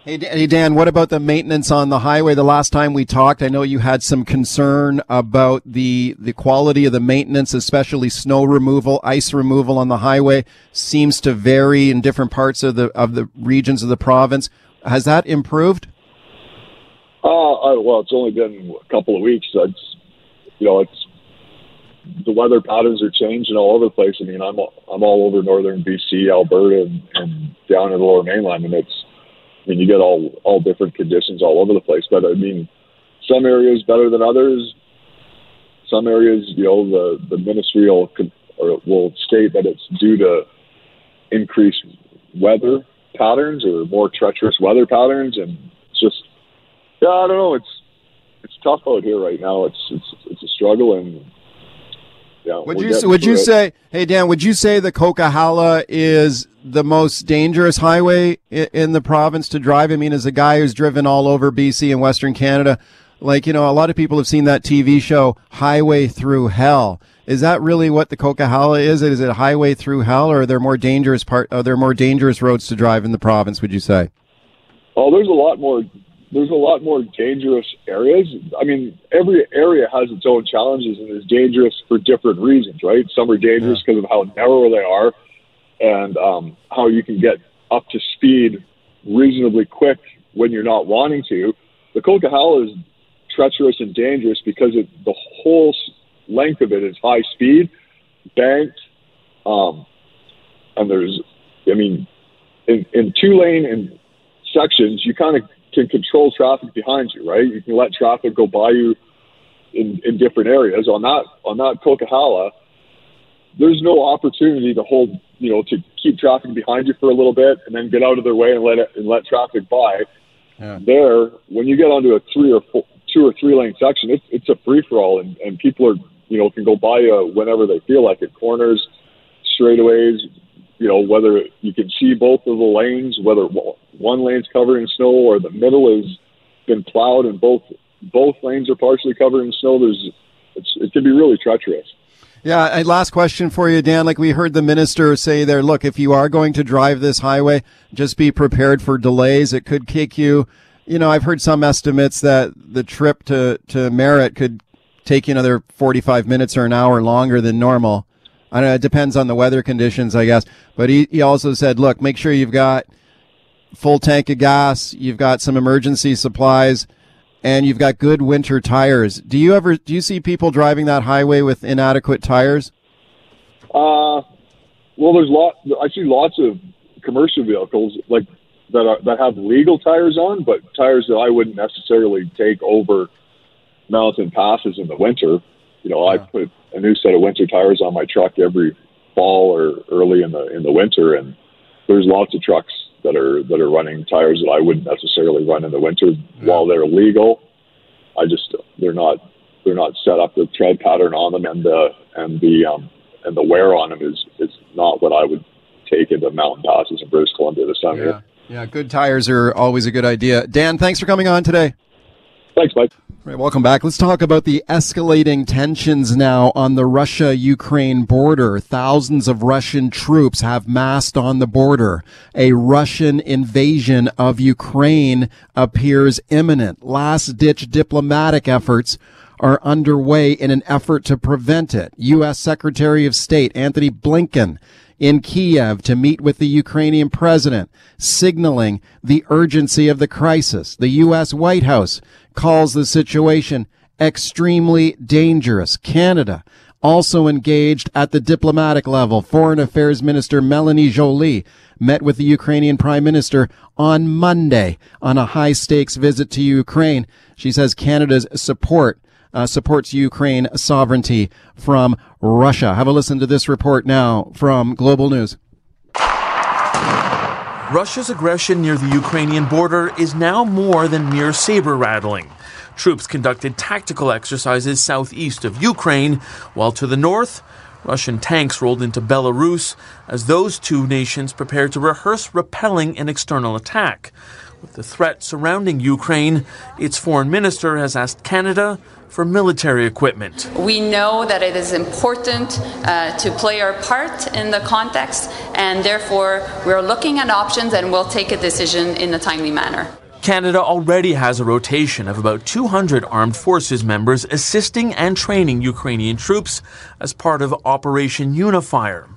Speaker 1: Hey, Dan, what about the maintenance on the highway? The last time we talked, I know you had some concern about the, the quality of the maintenance, especially snow removal, ice removal on the highway seems to vary in different parts of the, of the regions of the province. Has that improved?
Speaker 9: Uh, well, it's only been a couple of weeks. It's, you know, it's, the weather patterns are changing all over the place. I mean, I'm, I'm all over northern BC, Alberta, and, and down in the lower mainland, and it's, I mean, you get all all different conditions all over the place. But I mean, some areas better than others. some areas, you know, the the ministry will or will state that it's due to increased weather patterns or more treacherous weather patterns, and it's just yeah, I don't know. It's it's tough out here right now. It's it's it's a struggle, and yeah.
Speaker 1: Would you would you it. say, hey Dan, would you say the Coquihalla is the most dangerous highway in, in the province to drive? I mean, as a guy who's driven all over BC and Western Canada, like you know, a lot of people have seen that TV show Highway Through Hell. Is that really what the Coquihalla is? Is it highway through hell, or are there more dangerous part? Are there more dangerous roads to drive in the province? Would you say?
Speaker 9: Oh, there's a lot more there's a lot more dangerous areas. I mean, every area has its own challenges and is dangerous for different reasons, right? Some are dangerous because of how narrow they are and um, how you can get up to speed reasonably quick when you're not wanting to. The Coquihalla is treacherous and dangerous because it, the whole length of it is high speed, banked, um, and there's, I mean, in, in two lane and sections, you kind of can control traffic behind you, right? You can let traffic go by you in, in different areas. On that on that Coquihalla, there's no opportunity to hold, you know, to keep traffic behind you for a little bit and then get out of their way and let it and let traffic by. Yeah. There, when you get onto a three or four, two or three lane section, it's it's a free for all, and, and people are, you know, can go by you whenever they feel like it. Corners, straightaways, you know, whether you can see both of the lanes, whether one lane's covered in snow or the middle has been plowed and both both lanes are partially covered in snow. There's it can be really treacherous.
Speaker 1: Yeah, last question for you, Dan. Like we heard the minister say there, look, if you are going to drive this highway, just be prepared for delays. It could kick you. You know, I've heard some estimates that the trip to, to Merritt could take you another 45 minutes or an hour longer than normal. I know it depends on the weather conditions, I guess. But he, he also said, look, make sure you've got full tank of gas, you've got some emergency supplies, and you've got good winter tires. Do you ever do you see people driving that highway with inadequate tires?
Speaker 9: Uh, well, there's lot. I see lots of commercial vehicles like that are, that have legal tires on, but tires that I wouldn't necessarily take over mountain passes in the winter. You know, yeah. I put a new set of winter tires on my truck every fall or early in the in the winter, and there's lots of trucks that are that are running tires that I wouldn't necessarily run in the winter yeah. while they're legal. I just they're not they're not set up with tread pattern on them, and the and the um, and the wear on them is is not what I would take into mountain passes in British Columbia this time
Speaker 1: yeah. Yeah, good tires are always a good idea. Dan, thanks for coming on today.
Speaker 9: Thanks, Mike.
Speaker 1: Welcome back. Let's talk about the escalating tensions now on the Russia Ukraine border. Thousands of Russian troops have massed on the border. A Russian invasion of Ukraine appears imminent. Last ditch diplomatic efforts are underway in an effort to prevent it. U.S. Secretary of State Antony Blinken in Kiev to meet with the Ukrainian president, signaling the urgency of the crisis. The U.S. White House calls the situation extremely dangerous. Canada also engaged at the diplomatic level. Foreign Affairs Minister Melanie Joly met with the Ukrainian Prime Minister on Monday on a high stakes visit to Ukraine. She says Canada's support uh, supports Ukraine sovereignty from Russia. Have a listen to this report now from Global News.
Speaker 10: Russia's aggression near the Ukrainian border is now more than mere saber rattling. Troops conducted tactical exercises southeast of Ukraine, while to the north, Russian tanks rolled into Belarus as those two nations prepare to rehearse repelling an external attack. With the threat surrounding Ukraine, its foreign minister has asked Canada for military equipment.
Speaker 11: We know that it is important uh, to play our part in the context, and therefore we're looking at options and we'll take a decision in a timely manner.
Speaker 10: Canada already has a rotation of about 200 armed forces members assisting and training Ukrainian troops as part of Operation Unifier.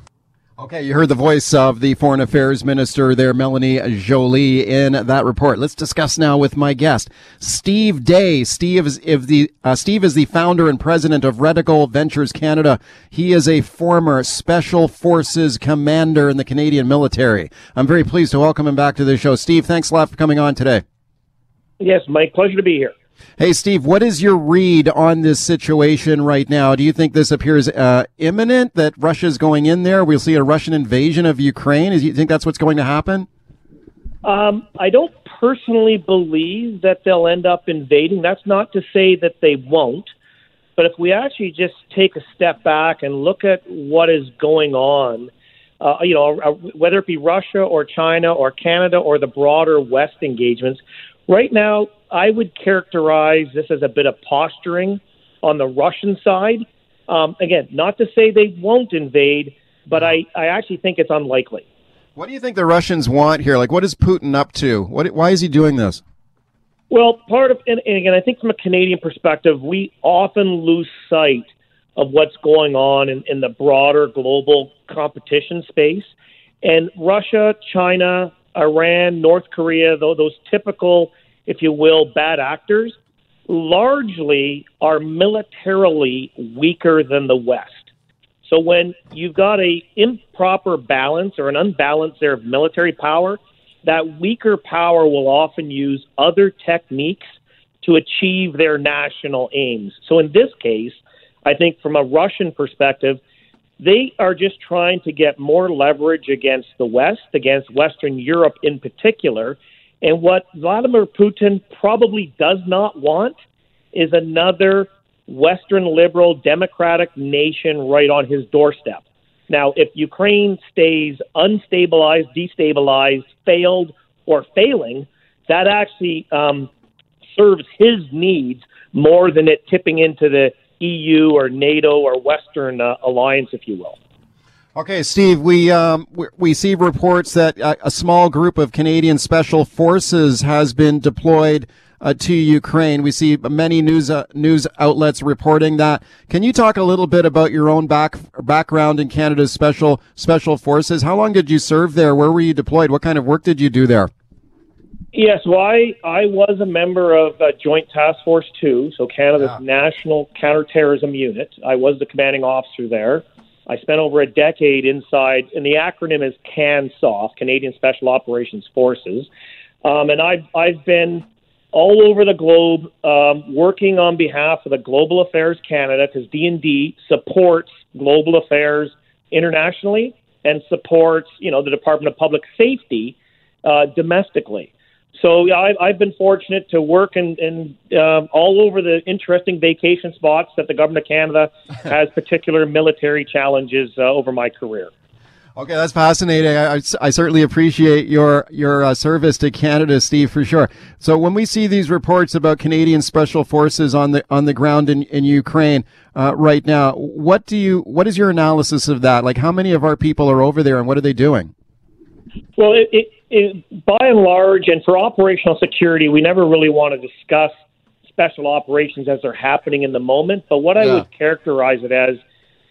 Speaker 1: Okay, you heard the voice of the Foreign Affairs Minister there, Melanie Joly, in that report. Let's discuss now with my guest, Steve Day. Steve is, the, uh, Steve is the founder and president of Reticle Ventures Canada. He is a former Special Forces commander in the Canadian military. I'm very pleased to welcome him back to the show. Steve, thanks a lot for coming on today.
Speaker 12: Yes, my pleasure to be here.
Speaker 1: Hey, Steve, what is your read on this situation right now? Do you think this appears uh, imminent that Russia is going in there? We'll see a Russian invasion of Ukraine. Do you think that's what's going to happen?
Speaker 12: Um, I don't personally believe that they'll end up invading. That's not to say that they won't. But if we actually just take a step back and look at what is going on, uh, you know, uh, whether it be Russia or China or Canada or the broader West engagements, right now I would characterize this as a bit of posturing on the Russian side. Um, again, not to say they won't invade, but I, I actually think it's unlikely.
Speaker 1: What do you think the Russians want here? Like, what is Putin up to? What, why is he doing this?
Speaker 12: Well, part of, and, and again, I think from a Canadian perspective, we often lose sight of what's going on in, in the broader global competition space. And Russia, China, Iran, North Korea, those, those typical, if you will, bad actors, largely are militarily weaker than the West. So when you've got a improper balance or an unbalance there of military power, that weaker power will often use other techniques to achieve their national aims. So in this case, I think from a Russian perspective, they are just trying to get more leverage against the West, against Western Europe in particular. And what Vladimir Putin probably does not want is another Western liberal democratic nation right on his doorstep. Now, if Ukraine stays unstabilized, destabilized, failed, or failing, that actually um, serves his needs more than it tipping into the EU or NATO or Western uh, alliance, if you will.
Speaker 1: Okay, Steve, we um, we, we see reports that a, a, small group of Canadian special forces has been deployed uh, to Ukraine. We see many news uh, news outlets reporting that. Can you talk a little bit about your own back background in Canada's special special forces? How long did you serve there? Where were you deployed? What kind of work did you do there?
Speaker 12: Yes, well, I, I was a member of uh, Joint Task Force 2, so Canada's yeah. National Counterterrorism Unit. I was the commanding officer there. I spent over a decade inside, and the acronym is CANSOF, Canadian Special Operations Forces. Um, and I've, I've been all over the globe um, working on behalf of the Global Affairs Canada because DND supports global affairs internationally and supports, you know, the Department of Public Safety uh, domestically. So yeah, I, I've been fortunate to work in, in uh, all over the interesting vacation spots that the government of Canada [laughs] has particular military challenges uh, over my career.
Speaker 1: Okay, that's fascinating. I, I, I certainly appreciate your your uh, service to Canada, Steve, for sure. So when we see these reports about Canadian special forces on the on the ground in in Ukraine uh, right now, what do you what is your analysis of that? Like, how many of our people are over there, and what are they doing?
Speaker 12: Well, it, it, it, by and large, and for operational security, we never really want to discuss special operations as they're happening in the moment. But what yeah. I would characterize it as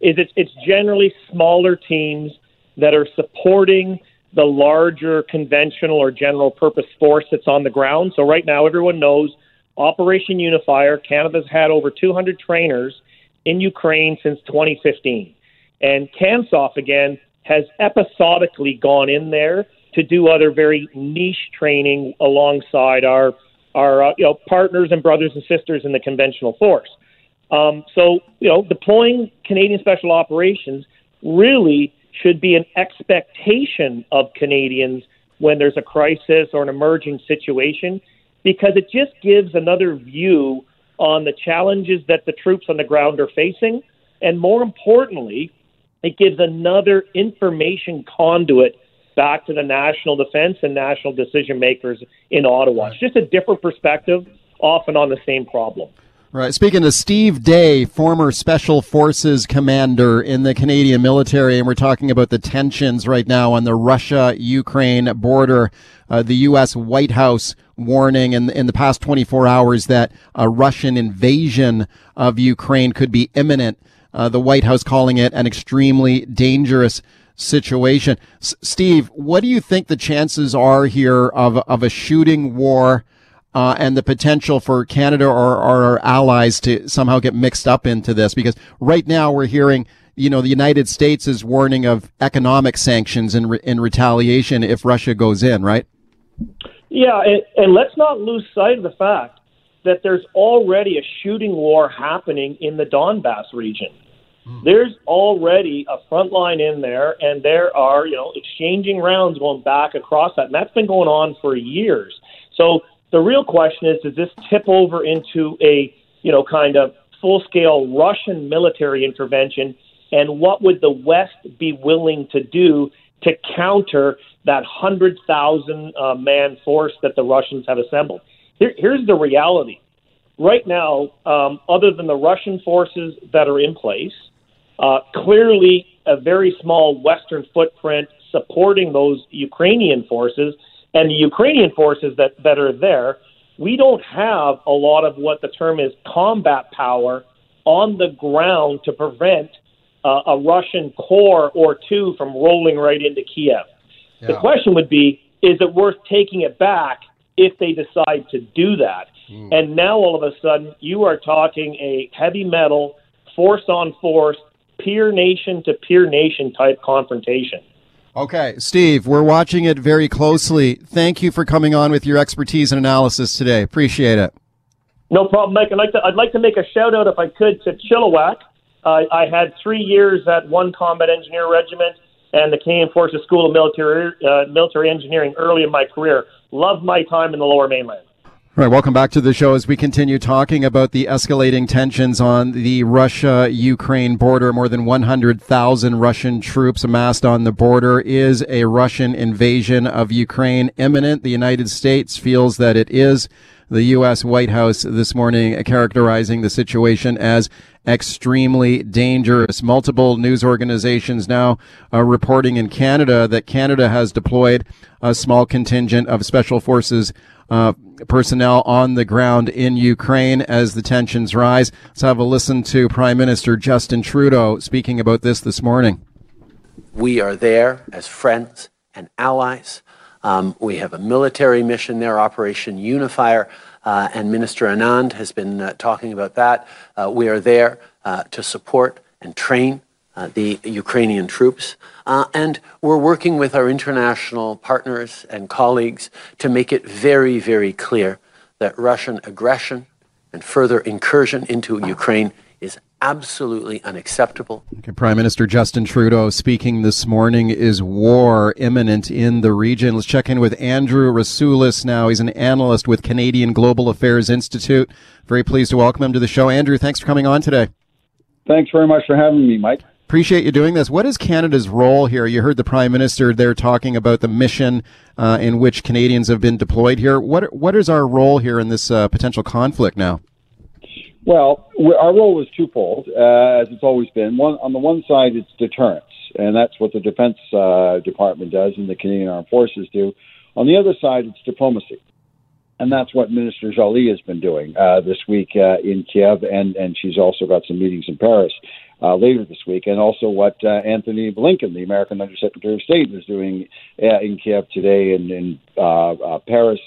Speaker 12: is it's, it's generally smaller teams that are supporting the larger conventional or general purpose force that's on the ground. So right now, everyone knows Operation Unifier. Canada's had over 200 trainers in Ukraine since 2015, and CANSOF again has episodically gone in there to do other very niche training alongside our our uh, you know partners and brothers and sisters in the conventional force. Um, so you know, deploying Canadian Special Operations really should be an expectation of Canadians when there's a crisis or an emerging situation, because it just gives another view on the challenges that the troops on the ground are facing, and more importantly, it gives another information conduit back to the national defense and national decision makers in Ottawa. It's just a different perspective, often on the same problem.
Speaker 1: Right. Speaking to Steve Day, former Special Forces commander in the Canadian military, and we're talking about the tensions right now on the Russia Ukraine border. Uh, the U.S. White House warning in, in the past 24 hours that a Russian invasion of Ukraine could be imminent. Uh, the White House calling it an extremely dangerous situation. S- Steve, what do you think the chances are here of, of a shooting war? uh, and the potential for Canada or, or, our allies to somehow get mixed up into this? Because right now we're hearing, you know, the United States is warning of economic sanctions in, re- in retaliation if Russia goes in, right?
Speaker 12: Yeah, and, and let's not lose sight of the fact that there's already a shooting war happening in the Donbass region. There's already a front line in there, and there are, you know, exchanging rounds going back across that. And that's been going on for years. So the real question is does this tip over into a, you know, kind of full scale Russian military intervention? And what would the West be willing to do to counter that 100,000 uh, man force that the Russians have assembled? Here, here's the reality. Right now, um, other than the Russian forces that are in place, uh, clearly a very small Western footprint supporting those Ukrainian forces and the Ukrainian forces that, that are there, we don't have a lot of what the term is combat power on the ground to prevent uh, a Russian corps or two from rolling right into Kiev. Yeah. The question would be is it worth taking it back if they decide to do that? Mm. And now all of a sudden, you are talking a heavy metal, force on force, peer nation to peer nation type confrontation.
Speaker 1: Okay, Steve, we're watching it very closely. Thank you for coming on with your expertise and analysis today. Appreciate it.
Speaker 12: No problem, Mike. I'd like to, I'd like to make a shout out, if I could, to Chilliwack. Uh, I had three years at one combat engineer regiment and the Canadian Forces School of Military uh, Military Engineering early in my career. Loved my time in the Lower Mainland.
Speaker 1: All right, welcome back to the show as we continue talking about the escalating tensions on the Russia Ukraine border. More than 100,000 Russian troops amassed on the border. Is a Russian invasion of Ukraine imminent? The United States feels that it is. The U.S. White House this morning characterizing the situation as extremely dangerous. Multiple news organizations now are reporting in Canada that Canada has deployed a small contingent of special forces uh, personnel on the ground in Ukraine as the tensions rise. Let's have a listen to Prime Minister Justin Trudeau speaking about this this morning.
Speaker 13: We are there as friends and allies. Um, we have a military mission there, Operation Unifier, uh, and Minister Anand has been uh, talking about that. Uh, we are there uh, to support and train uh, the Ukrainian troops. Uh, and we're working with our international partners and colleagues to make it very, very clear that Russian aggression and further incursion into Ukraine is absolutely unacceptable.
Speaker 1: Okay, Prime Minister Justin Trudeau speaking this morning. Is war imminent in the region? Let's check in with Andrew Rasiulis now. He's an analyst with Canadian Global Affairs Institute. Very pleased to welcome him to the show. Andrew, thanks for coming on today.
Speaker 14: Thanks very much for having me, Mike.
Speaker 1: Appreciate you doing this. What is Canada's role here? You heard the Prime Minister there talking about the mission uh, in which Canadians have been deployed here. What what is our role here in this uh, potential conflict now?
Speaker 14: Well, our role is twofold, uh, as it's always been. One on the one side, it's deterrence, and that's what the Defense uh, Department does, and the Canadian Armed Forces do. On the other side, it's diplomacy, and that's what Minister Joly has been doing uh, this week uh, in Kiev, and and she's also got some meetings in Paris uh, later this week, and also what uh, Antony Blinken, the American Undersecretary of State, is doing uh, in Kiev today and in uh, uh, Paris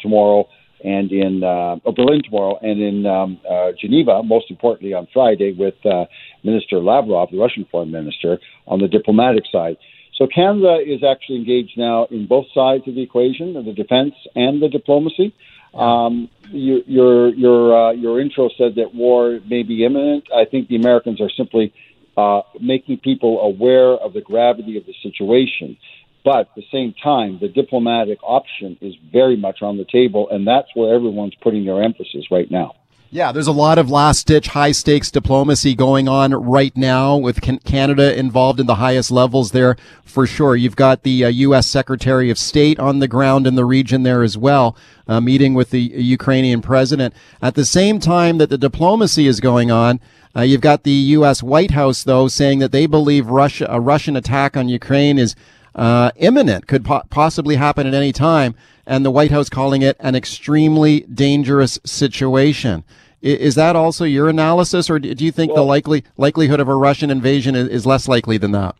Speaker 14: tomorrow, and in uh, oh, Berlin tomorrow, and in um, uh, Geneva, most importantly on Friday, with uh, Minister Lavrov, the Russian Foreign Minister, on the diplomatic side. So Canada is actually engaged now in both sides of the equation, the defense and the diplomacy. Um, you, your your uh, your intro said that war may be imminent. I think the Americans are simply uh, making people aware of the gravity of the situation. But at the same time, the diplomatic option is very much on the table, and that's where everyone's putting their emphasis right now.
Speaker 1: Yeah, there's a lot of last ditch high stakes diplomacy going on right now with Canada involved in the highest levels there for sure. You've got the uh, U.S. Secretary of State on the ground in the region there as well, uh, meeting with the Ukrainian president. At the same time that the diplomacy is going on, uh, you've got the U.S. White House though saying that they believe Russia, a Russian attack on Ukraine is uh, imminent, could po- possibly happen at any time, and the White House calling it an extremely dangerous situation. Is that also your analysis, or do you think well, the likely likelihood of a Russian invasion is, less likely than that?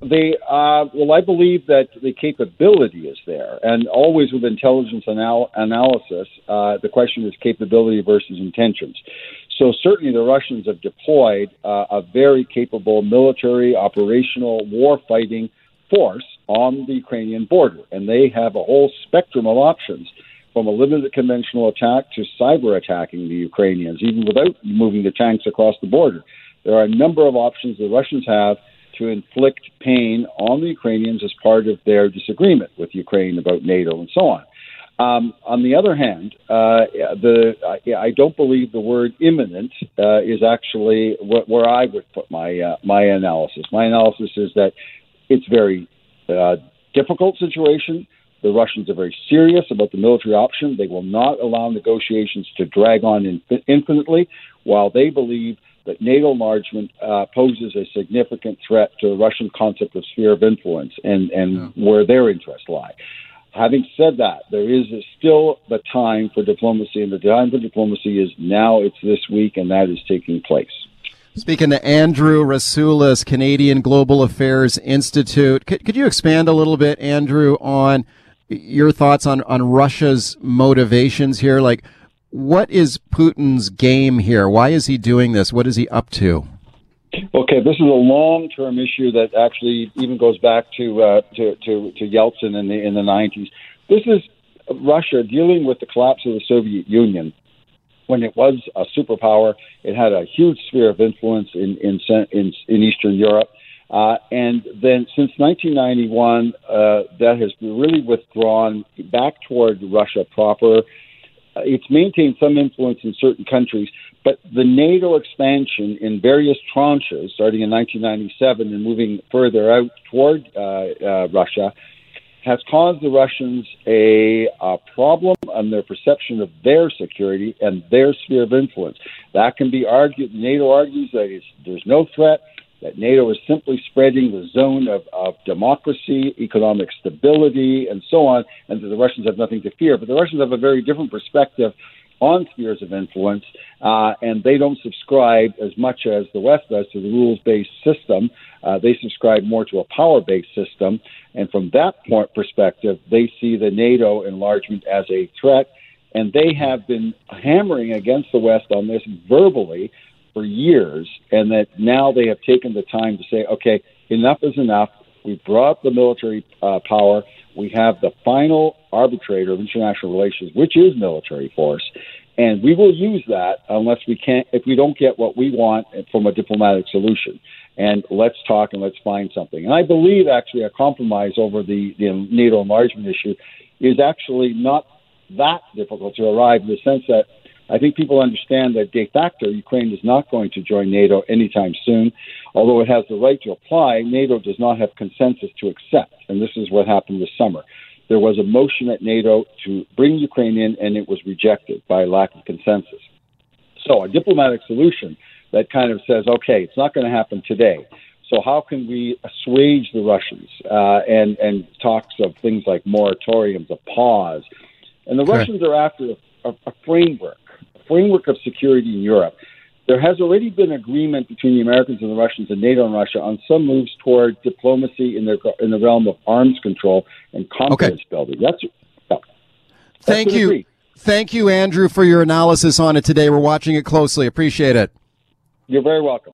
Speaker 14: The uh, well, I believe that the capability is there, and always with intelligence anal- analysis, uh, the question is capability versus intentions. So certainly, the Russians have deployed uh, a very capable military, operational, war-fighting force on the Ukrainian border, and they have a whole spectrum of options from a limited conventional attack to cyber attacking the Ukrainians, even without moving the tanks across the border. There are a number of options the Russians have to inflict pain on the Ukrainians as part of their disagreement with Ukraine about NATO and so on. Um, on the other hand, uh, the I, I, don't believe the word imminent uh, is actually wh- where I would put my uh, my analysis. My analysis is that it's very uh, difficult situation. The Russians are very serious about the military option. They will not allow negotiations to drag on infinitely, while they believe that NATO enlargement uh, poses a significant threat to the Russian concept of sphere of influence and, and yeah. where their interests lie. Having said that, there is still the time for diplomacy, and the time for diplomacy is now. It's this week, and that is taking place.
Speaker 1: Speaking to Andrew Rasiulis, Canadian Global Affairs Institute, could, could you expand a little bit, Andrew, on your thoughts on, on Russia's motivations here? Like, what is Putin's game here? Why is he doing this? What is he up to?
Speaker 14: Okay, this is a long-term issue that actually even goes back to uh, to, to, to Yeltsin in the in the 90s. This is Russia dealing with the collapse of the Soviet Union. When it was a superpower, it had a huge sphere of influence in in in, in Eastern Europe. Uh, and then since 1991, uh, that has really withdrawn back toward Russia proper. Uh, it's maintained some influence in certain countries, but the NATO expansion in various tranches, starting in 1997 and moving further out toward uh, uh, Russia, has caused the Russians a, a, problem on their perception of their security and their sphere of influence. That can be argued. NATO argues that there's no threat that NATO is simply spreading the zone of, of democracy, economic stability, and so on, and that the Russians have nothing to fear. But the Russians have a very different perspective on spheres of influence, uh, and they don't subscribe as much as the West does to the rules based system. Uh, they subscribe more to a power based system. And from that point perspective, they see the NATO enlargement as a threat. And they have been hammering against the West on this verbally for years, and that now they have taken the time to say, okay, enough is enough. We've brought the military uh, power. We have the final arbitrator of international relations, which is military force, and we will use that unless we can't, if we don't get what we want from a diplomatic solution. And let's talk and let's find something. And I believe actually a compromise over the, the NATO enlargement issue is actually not that difficult to arrive in the sense that I think people understand that de facto Ukraine is not going to join NATO anytime soon. Although it has the right to apply, NATO does not have consensus to accept. And this is what happened this summer. There was a motion at NATO to bring Ukraine in, and it was rejected by lack of consensus. So, a diplomatic solution that kind of says, okay, it's not going to happen today. So, how can we assuage the Russians uh, and and talks of things like moratoriums, a pause, and the. Russians are after a, a framework framework of security in Europe, there has already been agreement between the Americans and the Russians and NATO and Russia on some moves toward diplomacy in the in the realm of arms control and confidence okay. building. That's, yeah, that's
Speaker 1: thank you, agreed. thank you, Andrew, for your analysis on it today. We're watching it closely. Appreciate it.
Speaker 14: You're very welcome.